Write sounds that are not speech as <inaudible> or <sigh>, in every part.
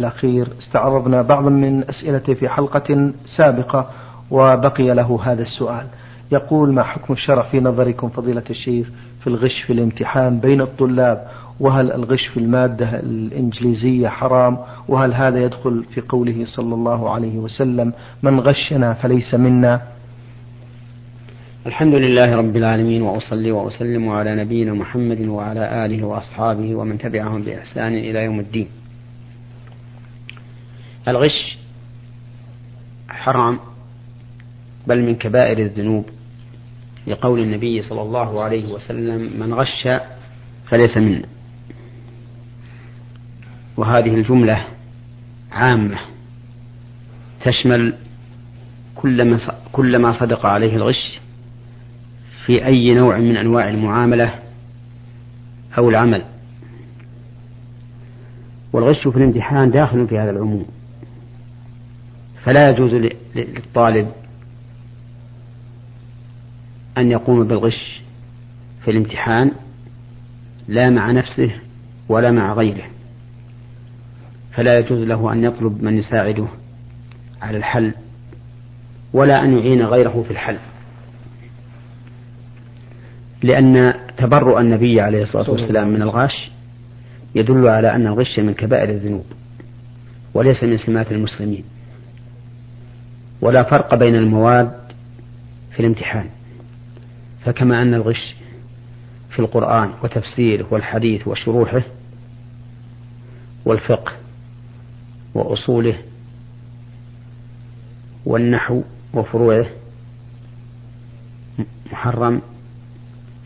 الأخير استعرضنا بعضا من أسئلته في حلقة سابقة وبقي له هذا السؤال. يقول ما حكم الشرع في نظركم فضيلة الشيخ في الغش في الامتحان بين الطلاب؟ وهل الغش في المادة الإنجليزية حرام؟ وهل هذا يدخل في قوله صلى الله عليه وسلم من غشنا فليس منا؟ الحمد لله رب العالمين وأصلي وأسلم على نبينا محمد وعلى آله وأصحابه ومن تبعهم بإحسان إلى يوم الدين. الغش حرام بل من كبائر الذنوب. لقول النبي صلى الله عليه وسلم من غش فليس منا. وهذه الجملة عامة تشمل كل ما كل ما صدق عليه الغش في أي نوع من أنواع المعاملة أو العمل. والغش في الامتحان داخل في هذا العموم. فلا يجوز للطالب أن يقوم بالغش في الامتحان لا مع نفسه ولا مع غيره. فلا يجوز له أن يطلب من يساعده على الحل ولا أن يعين غيره في الحل. لأن تبرؤ النبي عليه الصلاة والسلام من الغاش يدل على أن الغش من كبائر الذنوب وليس من سمات المسلمين. ولا فرق بين المواد في الامتحان. فكما أن الغش في القرآن وتفسيره والحديث وشروحه والفقه وأصوله والنحو وفروعه محرم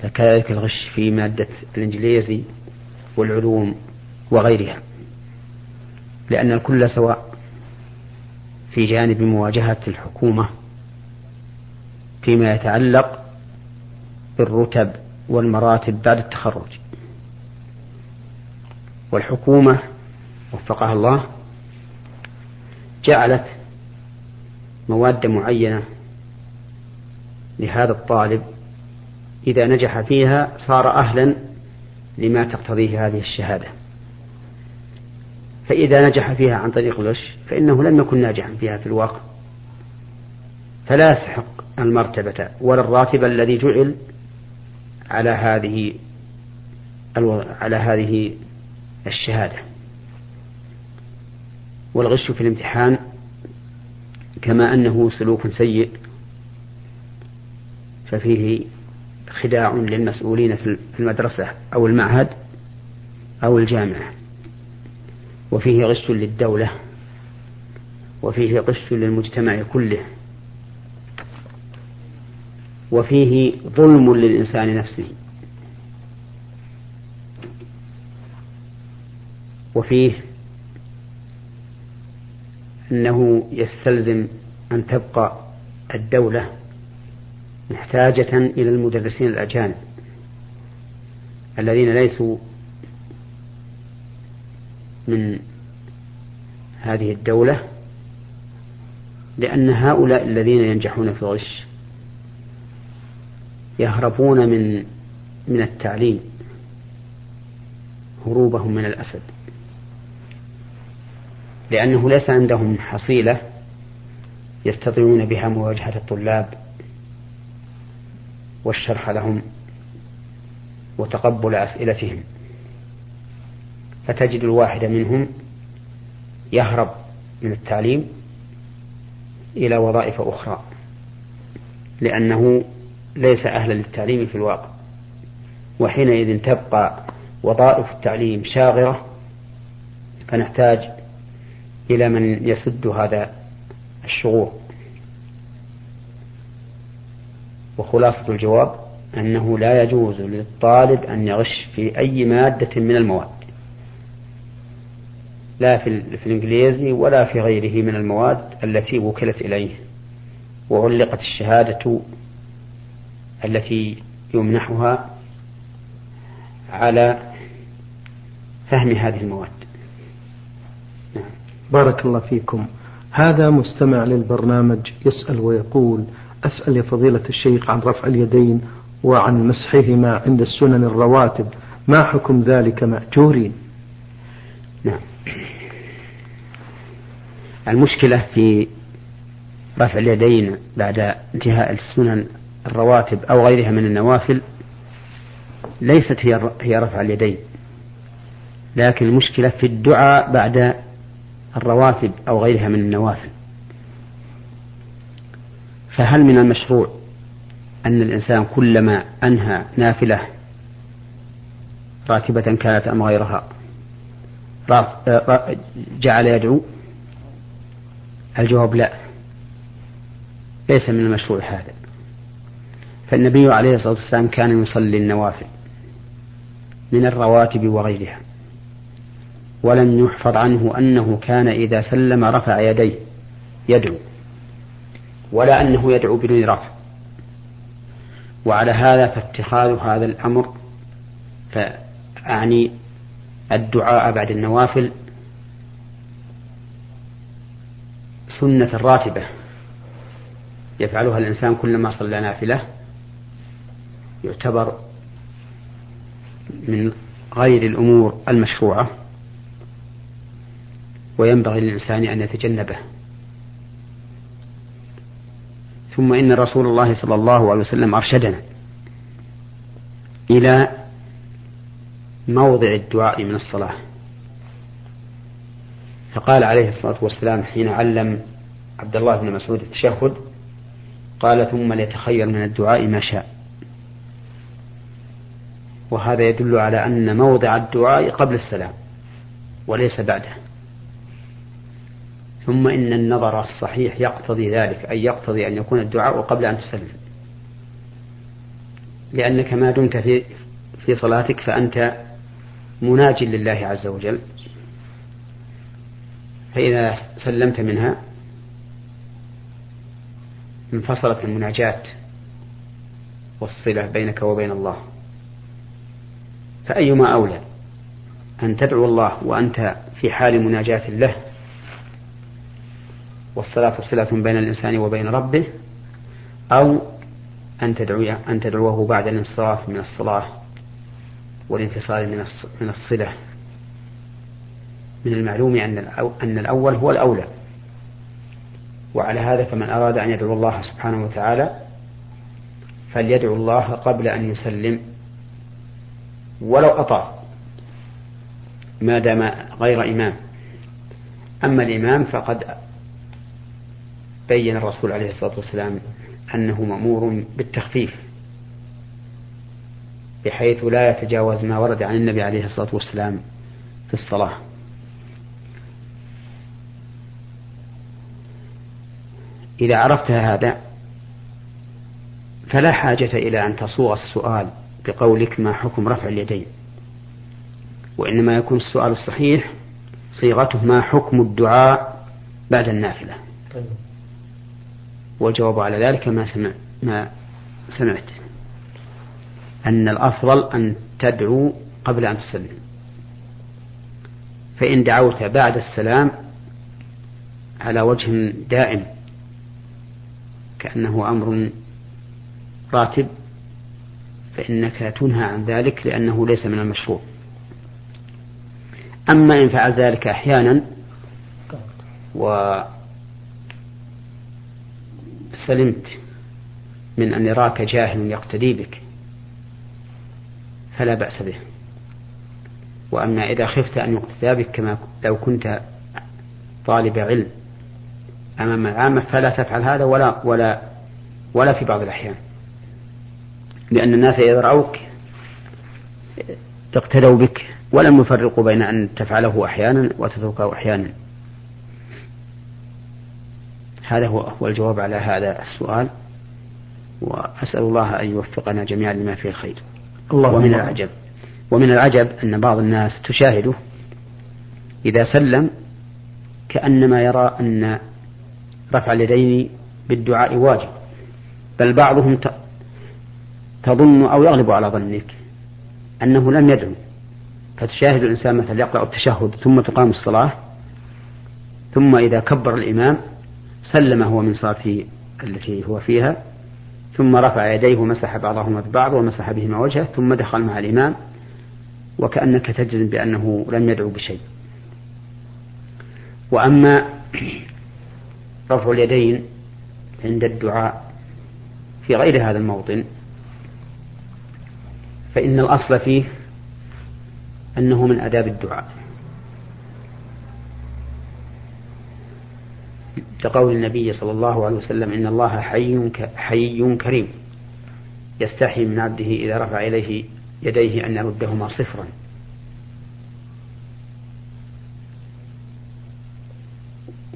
فكذلك الغش في مادة الإنجليزي والعلوم وغيرها. لأن الكل سواء في جانب مواجهة الحكومة فيما يتعلق بالرتب والمراتب بعد التخرج. والحكومة وفقها الله جعلت مواد معينة لهذا الطالب إذا نجح فيها صار أهلا لما تقتضيه هذه الشهادة. فإذا نجح فيها عن طريق الغش فإنه لم يكن ناجحا فيها في الواقع. فلا يستحق المرتبة ولا الراتب الذي جعل على هذه على هذه الشهادة. والغش في الامتحان كما أنه سلوك سيء ففيه خداع للمسؤولين في المدرسة أو المعهد أو الجامعة. وفيه غش للدولة وفيه غش للمجتمع كله وفيه ظلم للإنسان نفسه وفيه أنه يستلزم أن تبقى الدولة محتاجة إلى المدرسين الأجانب الذين ليسوا من هذه الدولة لأن هؤلاء الذين ينجحون في الغش يهربون من من التعليم هروبهم من الأسد. لأنه ليس عندهم حصيلة يستطيعون بها مواجهة الطلاب والشرح لهم وتقبل أسئلتهم. فتجد الواحد منهم يهرب من التعليم إلى وظائف أخرى لأنه ليس أهلا للتعليم في الواقع. وحينئذ تبقى وظائف التعليم شاغرة فنحتاج إلى من يسد هذا الشغور وخلاصة الجواب أنه لا يجوز للطالب أن يغش في أي مادة من المواد. لا في, في الإنجليزي ولا في غيره من المواد التي وكلت إليه وعلقت الشهادة التي يمنحها على فهم هذه المواد. نعم. بارك الله فيكم. هذا مستمع للبرنامج يسأل ويقول أسأل يا فضيلة الشيخ عن رفع اليدين وعن مسحهما عند السنن الرواتب ما حكم ذلك مأجورين؟ نعم. المشكلة في رفع اليدين بعد انتهاء السنن الرواتب أو غيرها من النوافل ليست هي هي رفع اليدين. لكن المشكلة في الدعاء بعد الرواتب أو غيرها من النوافل. فهل من المشروع أن الإنسان كلما أنهى نافلة راتبة كانت أم غيرها جعل يدعو الجواب لا. ليس من المشروع هذا. فالنبي عليه الصلاة والسلام كان يصلي النوافل من الرواتب وغيرها ولم يحفظ عنه أنه كان إذا سلم رفع يديه يدعو ولا أنه يدعو بدون رفع. وعلى هذا فاتخاذ هذا الأمر فأعني الدعاء بعد النوافل سنة راتبة يفعلها الإنسان كلما صلى نافلة. يعتبر من غير الأمور المشروعة. وينبغي للإنسان أن يتجنبه. ثم إن رسول الله صلى الله عليه وسلم أرشدنا إلى موضع الدعاء من الصلاة. فقال عليه الصلاة والسلام حين علم عبد الله بن مسعود التشهد قال ثم ليتخير من الدعاء ما شاء. وهذا يدل على أن موضع الدعاء قبل السلام وليس بعده. ثم إن النظر الصحيح يقتضي ذلك أي يقتضي أن يكون الدعاء قبل أن تسلم. لأنك ما دمت في في صلاتك فأنت مناج لله عز وجل. فإذا سلمت منها انفصلت المناجاة والصلة بينك وبين الله. فأيما أولى أن تدعو الله وأنت في حال مناجاة له والصلاة صلة بين الإنسان وبين ربه أو أن تدعو أن تدعوه بعد الانصراف من الصلاة والانفصال من من الصلة. من المعلوم أن أن الأول هو الأولى. وعلى هذا فمن أراد أن يدعو الله سبحانه وتعالى فليدعو الله قبل أن يسلم ولو أطاع ما دام غير إمام. أما الإمام فقد بين الرسول عليه الصلاة والسلام أنه مأمور بالتخفيف بحيث لا يتجاوز ما ورد عن النبي عليه الصلاة والسلام في الصلاة. إذا عرفت هذا فلا حاجة إلى أن تصوغ السؤال بقولك ما حكم رفع اليدين. وإنما يكون السؤال الصحيح صيغته ما حكم الدعاء بعد النافلة. طيب. والجواب على ذلك ما سمع ما سمعت. أن الأفضل أن تدعو قبل أن تسلم. فإن دعوت بعد السلام على وجه دائم كأنه أمر راتب فإنك تنهى عن ذلك لأنه ليس من المشروع. أما إن فعل ذلك أحيانا وسلمت من أن يراك جاهل يقتدي بك فلا بأس به. وأما إذا خفت أن يقتدى بك كما لو كنت طالب علم أمام العامة فلا تفعل هذا ولا ولا ولا في بعض الأحيان. لأن الناس إذا رأوك اقتدوا بك ولم يفرقوا بين أن تفعله أحيانا وتتركه أحيانا. هذا هو هو الجواب على هذا السؤال. وأسأل الله أن يوفقنا جميعا لما فيه الخير. الله ومن العجب ومن العجب أن بعض الناس تشاهده إذا سلم كأنما يرى أن رفع اليدين بالدعاء واجب بل بعضهم تظن أو يغلب على ظنك أنه لم يدعو. فتشاهد الإنسان مثلا يقرأ التشهد ثم تقام الصلاة ثم إذا كبر الإمام سلم هو من صلاته التي هو فيها ثم رفع يديه ومسح بعضهما ببعض ومسح بهما وجهه ثم دخل مع الإمام وكأنك تجزم بأنه لم يدعو بشيء. وأما رفع اليدين عند الدعاء في غير هذا الموطن. فإن الأصل فيه أنه من آداب الدعاء. كقول النبي صلى الله عليه وسلم إن الله حي حي كريم. يستحي من عبده إذا رفع إليه يديه أن يردهما صفرا.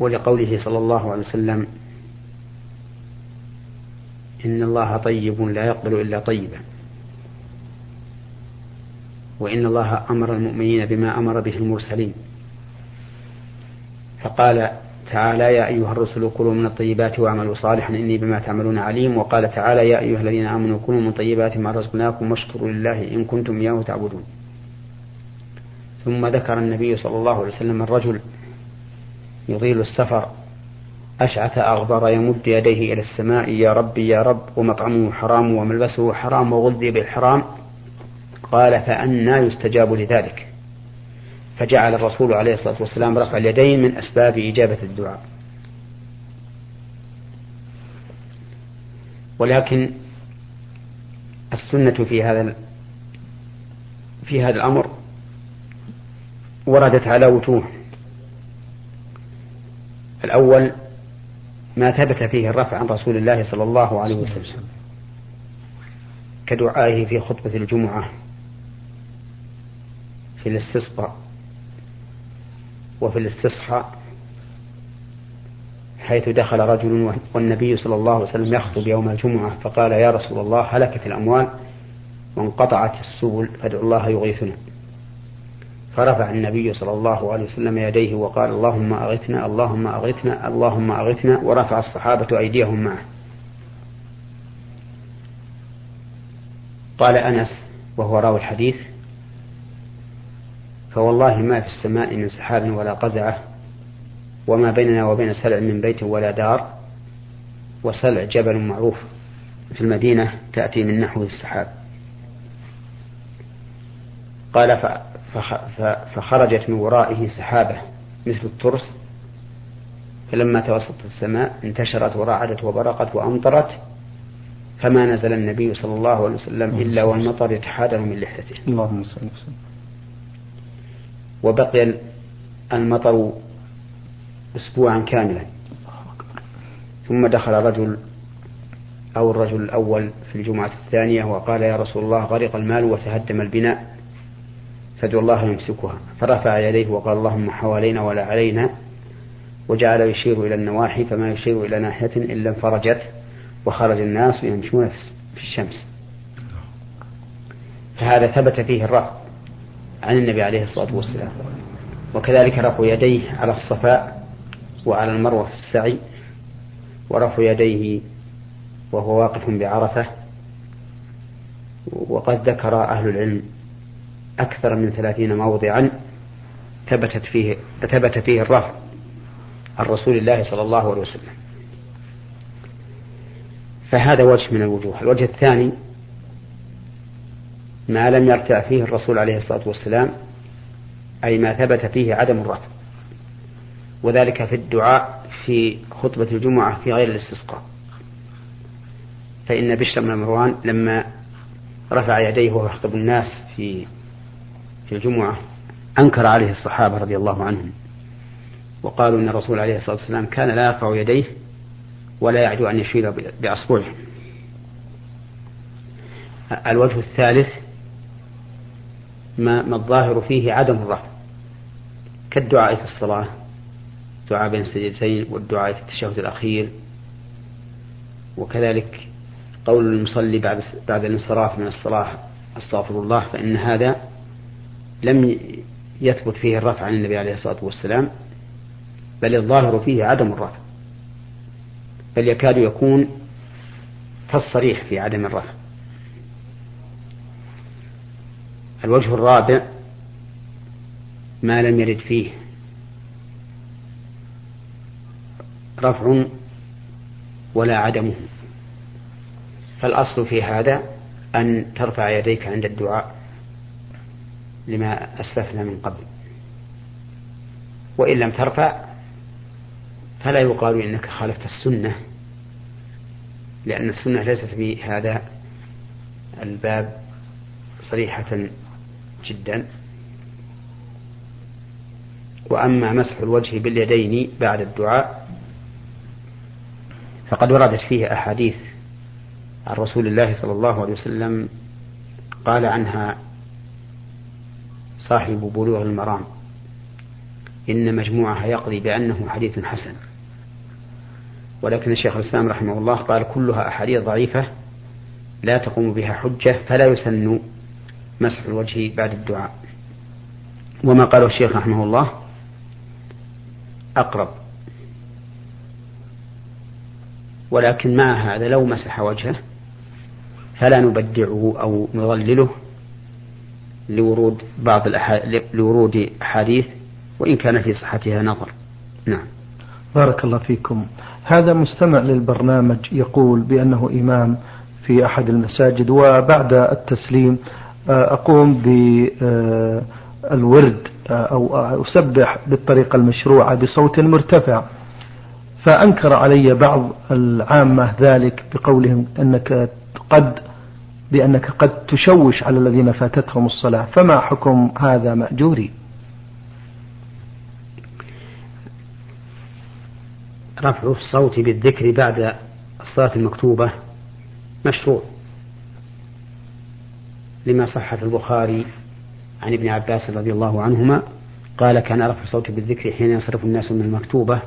ولقوله صلى الله عليه وسلم إن الله طيب لا يقبل إلا طيبا. وإن الله أمر المؤمنين بما أمر به المرسلين. فقال تعالى يا أيها الرسل كلوا من الطيبات واعملوا صالحا إني بما تعملون عليم. وقال تعالى يا أيها الذين آمنوا كلوا من طيبات ما رزقناكم واشكروا لله إن كنتم إياه تعبدون. ثم ذكر النبي صلى الله عليه وسلم الرجل يطيل السفر. أشعث أغبر يمد يديه إلى السماء يا ربي يا رب ومطعمه حرام وملبسه حرام وغذي بالحرام. قال فأنى يستجاب لذلك. فجعل الرسول عليه الصلاة والسلام رفع اليدين من أسباب إجابة الدعاء. ولكن السنة في هذا في هذا الأمر وردت على وجوه. الأول ما ثبت فيه الرفع عن رسول الله صلى الله عليه وسلم. كدعائه في خطبة الجمعة في الاستسقاء وفي الاستصحاء حيث دخل رجل والنبي صلى الله عليه وسلم يخطب يوم الجمعة فقال يا رسول الله هلكت الأموال وانقطعت السبل فادعوا الله يغيثنا. فرفع النبي صلى الله عليه وسلم يديه وقال اللهم أغثنا اللهم أغثنا اللهم أغثنا ورفع الصحابة أيديهم معه. قال أنس وهو راوي الحديث فوالله ما في السماء من سحاب ولا قزعة وما بيننا وبين سلع من بيت ولا دار وسلع جبل معروف في المدينة تأتي من نحو السحاب. قال فخرجت من ورائه سحابة مثل الترس فلما توسطت السماء انتشرت ورعدت وبرقت وأمطرت فما نزل النبي صلى الله عليه وسلم إلا والمطر يتحادر من لحيته. اللهم صل وسلم. وبقي المطر أسبوعا كاملا. ثم دخل رجل أو الرجل الأول في الجمعة الثانية وقال يا رسول الله غرق المال وتهدم البناء. فادعو الله يمسكها. فرفع يديه وقال اللهم حوالينا ولا علينا وجعل يشير إلى النواحي فما يشير إلى ناحية إلا انفرجت وخرج الناس يمشون في الشمس. فهذا ثبت فيه الرفض عن النبي عليه الصلاة والسلام. وكذلك رفع يديه على الصفاء وعلى المروة في السعي ورفع يديه وهو واقف بعرفة وقد ذكر أهل العلم أكثر من ثلاثين موضعا ثبتت فيه ثبت فيه الرفع عن رسول الله صلى الله عليه وسلم. فهذا وجه من الوجوه. الوجه الثاني ما لم يرفع فيه الرسول عليه الصلاة والسلام أي ما ثبت فيه عدم الرفع وذلك في الدعاء في خطبة الجمعة في غير الاستسقاء. فإن بشر بن مروان لما رفع يديه وهو يخطب الناس في في الجمعة أنكر عليه الصحابة رضي الله عنهم وقالوا أن الرسول عليه الصلاة والسلام كان لا يرفع يديه ولا يعدو أن يشير بأصبعه. الوجه الثالث ما, ما الظاهر فيه عدم الرفع. كالدعاء في الصلاة دعاء بين السجدتين والدعاء في التشهد الأخير. وكذلك قول المصلي بعد بعد الانصراف من الصلاة أستغفر الله فإن هذا لم يثبت فيه الرفع عن النبي عليه الصلاة والسلام بل الظاهر فيه عدم الرفع بل يكاد يكون كالصريح في عدم الرفع. الوجه الرابع ما لم يرد فيه رفع ولا عدمه. فالأصل في هذا أن ترفع يديك عند الدعاء. لما أسلفنا من قبل. وإن لم ترفع فلا يقال إنك خالفت السنة لأن السنة ليست في هذا الباب صريحة جدا. وأما مسح الوجه باليدين بعد الدعاء فقد وردت فيه أحاديث عن رسول الله صلى الله عليه وسلم قال عنها صاحب بلوغ المرام. إن مجموعها يقضي بأنه حديث حسن. ولكن الشيخ الإسلام رحمه الله قال كلها أحاديث ضعيفة لا تقوم بها حجة فلا يسن مسح الوجه بعد الدعاء. وما قاله الشيخ رحمه الله أقرب. ولكن مع هذا لو مسح وجهه فلا نبدعه أو نضلله لورود بعض لورود أحاديث وإن كان في صحتها نظر. نعم. بارك الله فيكم. هذا مستمع للبرنامج يقول بأنه إمام في أحد المساجد وبعد التسليم آه، أقوم بالورد آه، أو أسبح بالطريقة المشروعة بصوت مرتفع. فأنكر علي بعض العامة ذلك بقولهم أنك قد بأنك قد تشوش على الذين فاتتهم الصلاة. فما حكم هذا مأجوري؟ رفع الصوت بالذكر بعد الصلاة المكتوبة مشروع. لما صح في البخاري عن ابن عباس رضي الله عنهما قال كان رفع الصوت بالذكر حين ينصرف الناس من المكتوبة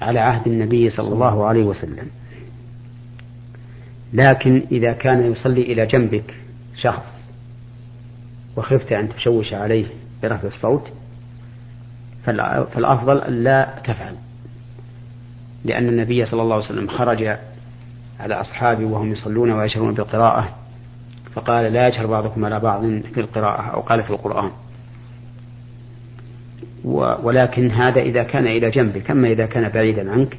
على عهد النبي صلى الله عليه وسلم. لكن إذا كان يصلي إلى جنبك شخص وخفت أن تشوش عليه برفع الصوت فالأفضل أن لا تفعل. لأن النبي صلى الله عليه وسلم خرج على أصحابه وهم يصلون ويشهرون بالقراءة فقال لا يجهر بعضكم على بعض في القراءة أو قال في القرآن. ولكن هذا إذا كان إلى جنبك. أما إذا كان بعيدا عنك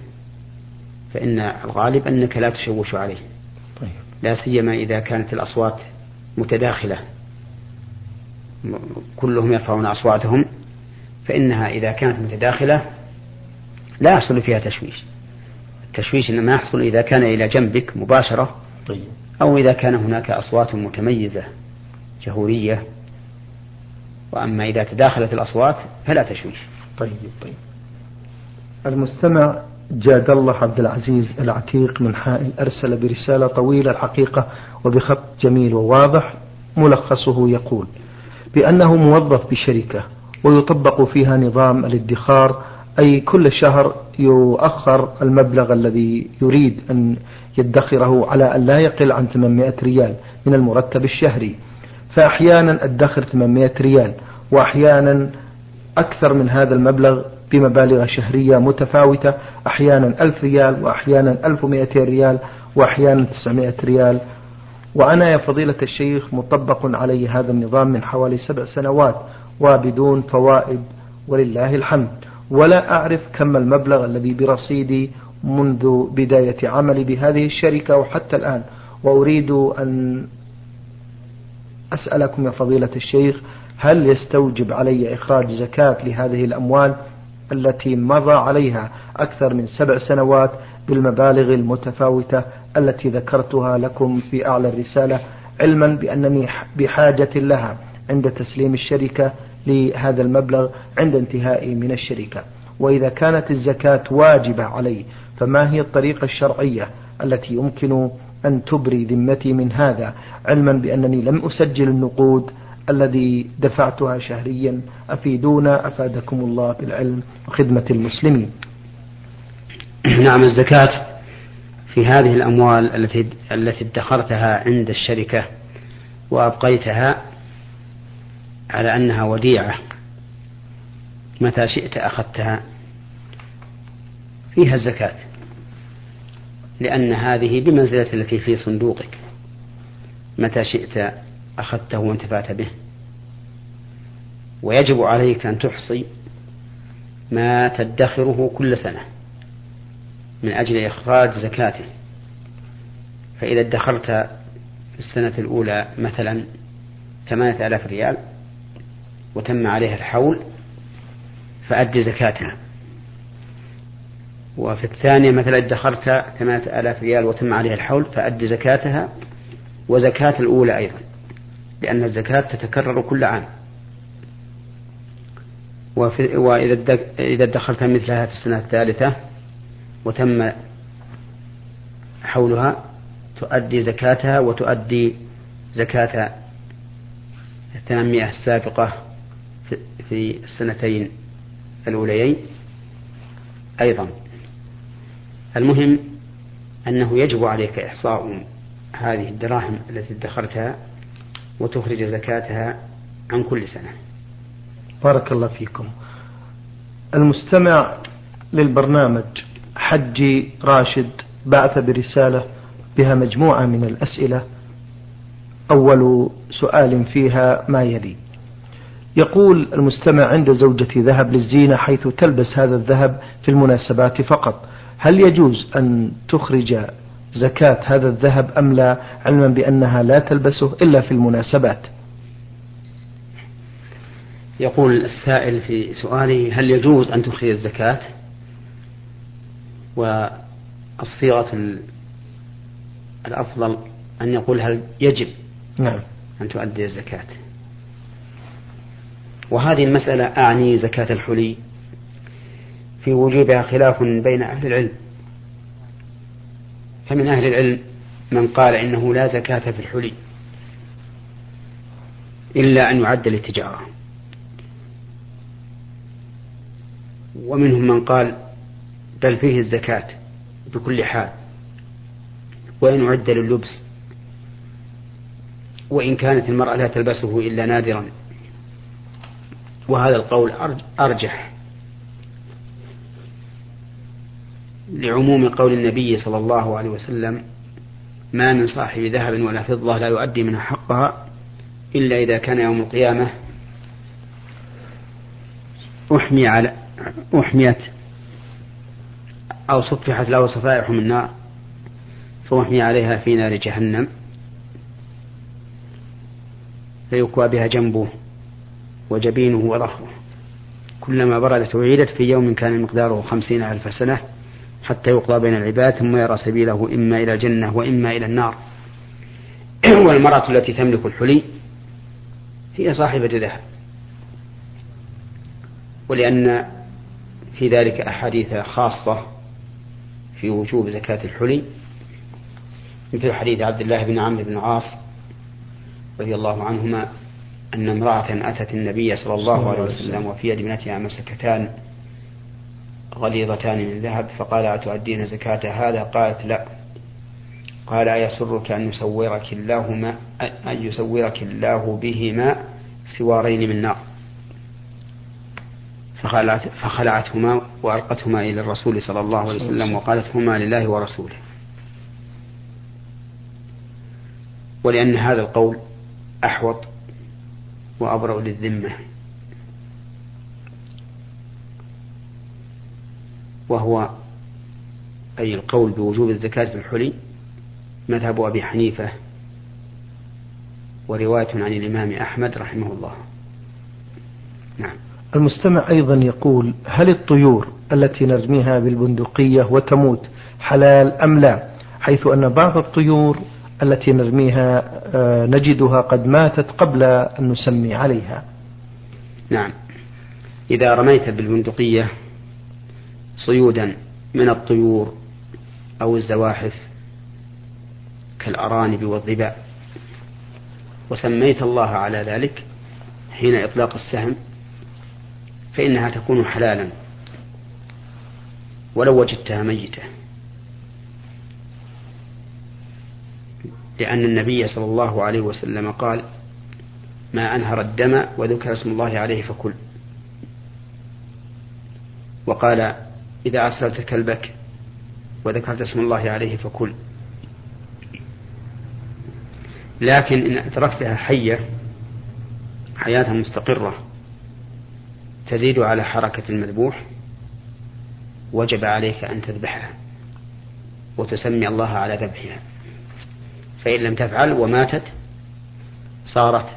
فإن الغالب أنك لا تشوش عليه. لا سيما إذا كانت الأصوات متداخلة. كلهم يرفعون أصواتهم فإنها إذا كانت متداخلة لا يحصل فيها تشويش. التشويش إنما يحصل إذا كان إلى جنبك مباشرة طيب. أو إذا كان هناك أصوات متميزة جهورية. وأما إذا تداخلت الأصوات فلا تشويش. طيب طيب. المستمع جاد الله عبد العزيز العتيق من حائل أرسل برسالة طويلة الحقيقة وبخط جميل وواضح ملخصه يقول بأنه موظف بشركة ويطبق فيها نظام الادخار أي كل شهر يؤخر المبلغ الذي يريد أن يدخره على أن لا يقل عن 800 ريال من المرتب الشهري. فأحيانا أدخر 800 ريال وأحيانا أكثر من هذا المبلغ بمبالغ شهرية متفاوتة أحيانا 1000 ريال وأحيانا 1200 ريال وأحيانا 900 ريال. وأنا يا فضيلة الشيخ مطبق علي هذا النظام من حوالي سبع سنوات وبدون فوائد ولله الحمد. ولا أعرف كم المبلغ الذي برصيدي منذ بداية عملي بهذه الشركة وحتى الآن. وأريد أن أسألكم يا فضيلة الشيخ هل يستوجب علي إخراج زكاة لهذه الأموال التي مضى عليها أكثر من سبع سنوات بالمبالغ المتفاوتة التي ذكرتها لكم في أعلى الرسالة علما بأنني بحاجة لها عند تسليم الشركة لهذا المبلغ عند انتهائي من الشركة. وإذا كانت الزكاة واجبة علي فما هي الطريقة الشرعية التي يمكن أن تبري ذمتي من هذا؟ علما بأنني لم أسجل النقود الذي دفعتها شهريا. أفيدونا أفادكم الله بالعلم وخدمة المسلمين. نعم الزكاة في هذه الأموال التي التي ادخرتها عند الشركة وأبقيتها على أنها وديعة. متى شئت أخذتها. فيها الزكاة. لأن هذه بمنزلة التي في صندوقك. متى شئت أخذته وانتفعت به. ويجب عليك أن تحصي ما تدخره كل سنة من أجل إخراج زكاته. فإذا ادخرت في السنة الأولى مثلا ثمانية آلاف ريال وتم عليها الحول فأد زكاتها. وفي الثانية مثلا ادخرت ثمانية آلاف ريال وتم عليها الحول فأد زكاتها وزكاة الأولى أيضا. لأن الزكاة تتكرر كل عام. وإذا إذا ادخرت مثلها في السنة الثالثة وتم حولها تؤدي زكاتها وتؤدي زكاة الثمانمائة السابقة في السنتين الأوليين أيضا. المهم أنه يجب عليك إحصاء هذه الدراهم التي ادخرتها وتخرج زكاتها عن كل سنة. بارك الله فيكم. المستمع للبرنامج حجي راشد بعث برسالة بها مجموعة من الأسئلة. أول سؤال فيها ما يلي؟ يقول المستمع عند زوجتي ذهب للزينة حيث تلبس هذا الذهب في المناسبات فقط. هل يجوز أن تخرج زكاة هذا الذهب أم لا علما بأنها لا تلبسه إلا في المناسبات. يقول السائل في سؤاله هل يجوز أن تخرج الزكاة؟ والصيغة الأفضل أن يقول هل يجب نعم. أن تؤدي الزكاة؟ وهذه المسألة أعني زكاة الحلي. في وجوبها خلاف بين أهل العلم. فمن أهل العلم من قال إنه لا زكاة في الحلي إلا أن يعد للتجارة. ومنهم من قال بل فيه الزكاة بكل حال وإن عد لللبس وإن كانت المرأة لا تلبسه إلا نادرا. وهذا القول أرجح. لعموم قول النبي صلى الله عليه وسلم ما من صاحب ذهب ولا فضة لا يؤدي منها حقها إلا إذا كان يوم القيامة أحمي على أحميت أو صفحت له صفائح من نار فأحمي عليها في نار جهنم فيكوى بها جنبه وجبينه وظهره كلما بردت أعيدت في يوم كان مقداره خمسين ألف سنة حتى يقضى بين العباد ثم يرى سبيله إما إلى الجنة وإما إلى النار. <clears throat> والمرأة التي تملك الحلي هي صاحبة ذهب. ولأن في ذلك أحاديث خاصة في وجوب زكاة الحلي. مثل حديث عبد الله بن عمرو بن العاص رضي الله عنهما أن امرأة أتت النبي صلى الله عليه وسلم وفي يد ابنتها مسكتان. غليظتان من ذهب فقال أتؤدين زكاة هذا؟ قالت لا. قال أيسرك أن يسورك الله ما أن يسورك الله بهما سوارين من نار. فخلعت فخلعتهما وألقتهما إلى الرسول صلى الله عليه وسلم وقالت هما لله ورسوله. ولأن هذا القول أحوط وأبرأ للذمة. وهو أي القول بوجوب الزكاة في الحلي مذهب أبي حنيفة ورواية عن الإمام أحمد رحمه الله. نعم. المستمع أيضا يقول هل الطيور التي نرميها بالبندقية وتموت حلال أم لا؟ حيث أن بعض الطيور التي نرميها آه، نجدها قد ماتت قبل أن نسمي عليها. نعم. إذا رميت بالبندقية صيودا من الطيور أو الزواحف كالأرانب والظباء وسميت الله على ذلك حين إطلاق السهم فإنها تكون حلالا. ولو وجدتها ميتة. لأن النبي صلى الله عليه وسلم قال ما أنهر الدم وذكر اسم الله عليه فكل وقال إذا أرسلت كلبك وذكرت اسم الله عليه فكل لكن إن تركتها حية حياة مستقرة تزيد على حركة المذبوح وجب عليك أن تذبحها وتسمي الله على ذبحها. فإن لم تفعل وماتت صارت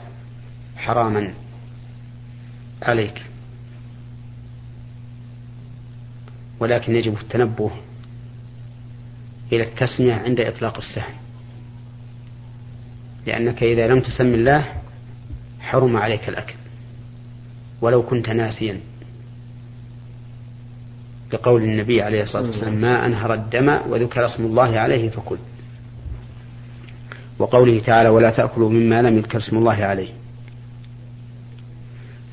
حراما عليك. ولكن يجب التنبه إلى التسمية عند إطلاق السهم لأنك إذا لم تسم الله حرم عليك الأكل. ولو كنت ناسيا. لقول النبي عليه الصلاة والسلام ما أنهر الدم وذكر اسم الله عليه فكل. وقوله تعالى ولا تأكلوا مما لم يذكر اسم الله عليه.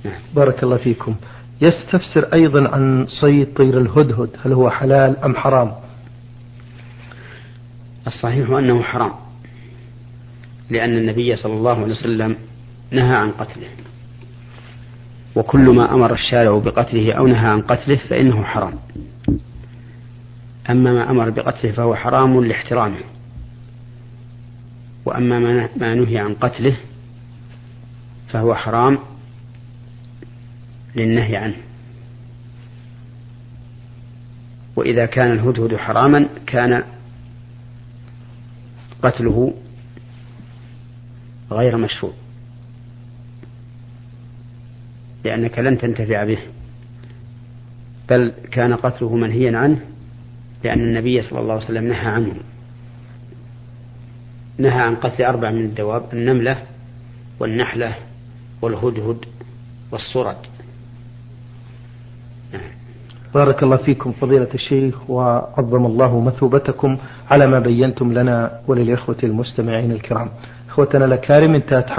نعم. بارك الله فيكم. يستفسر أيضا عن صيد طير الهدهد هل هو حلال أم حرام؟ الصحيح أنه حرام لأن النبي صلى الله عليه وسلم نهى عن قتله وكل ما أمر الشارع بقتله أو نهى عن قتله فإنه حرام. أما ما أمر بقتله فهو حرام لاحترامه وأما ما نهي عن قتله فهو حرام للنهي عنه وإذا كان الهدهد حراما كان قتله غير مشروع لأنك لن تنتفع به بل كان قتله منهيا عنه لأن النبي صلى الله عليه وسلم نهى عنه نهى عن قتل أربع من الدواب النملة والنحلة والهدهد والصرد. بارك الله فيكم فضيلة الشيخ وعظم الله مثوبتكم على ما بينتم لنا وللإخوة المستمعين الكرام. إخوتنا الأكارم انتهت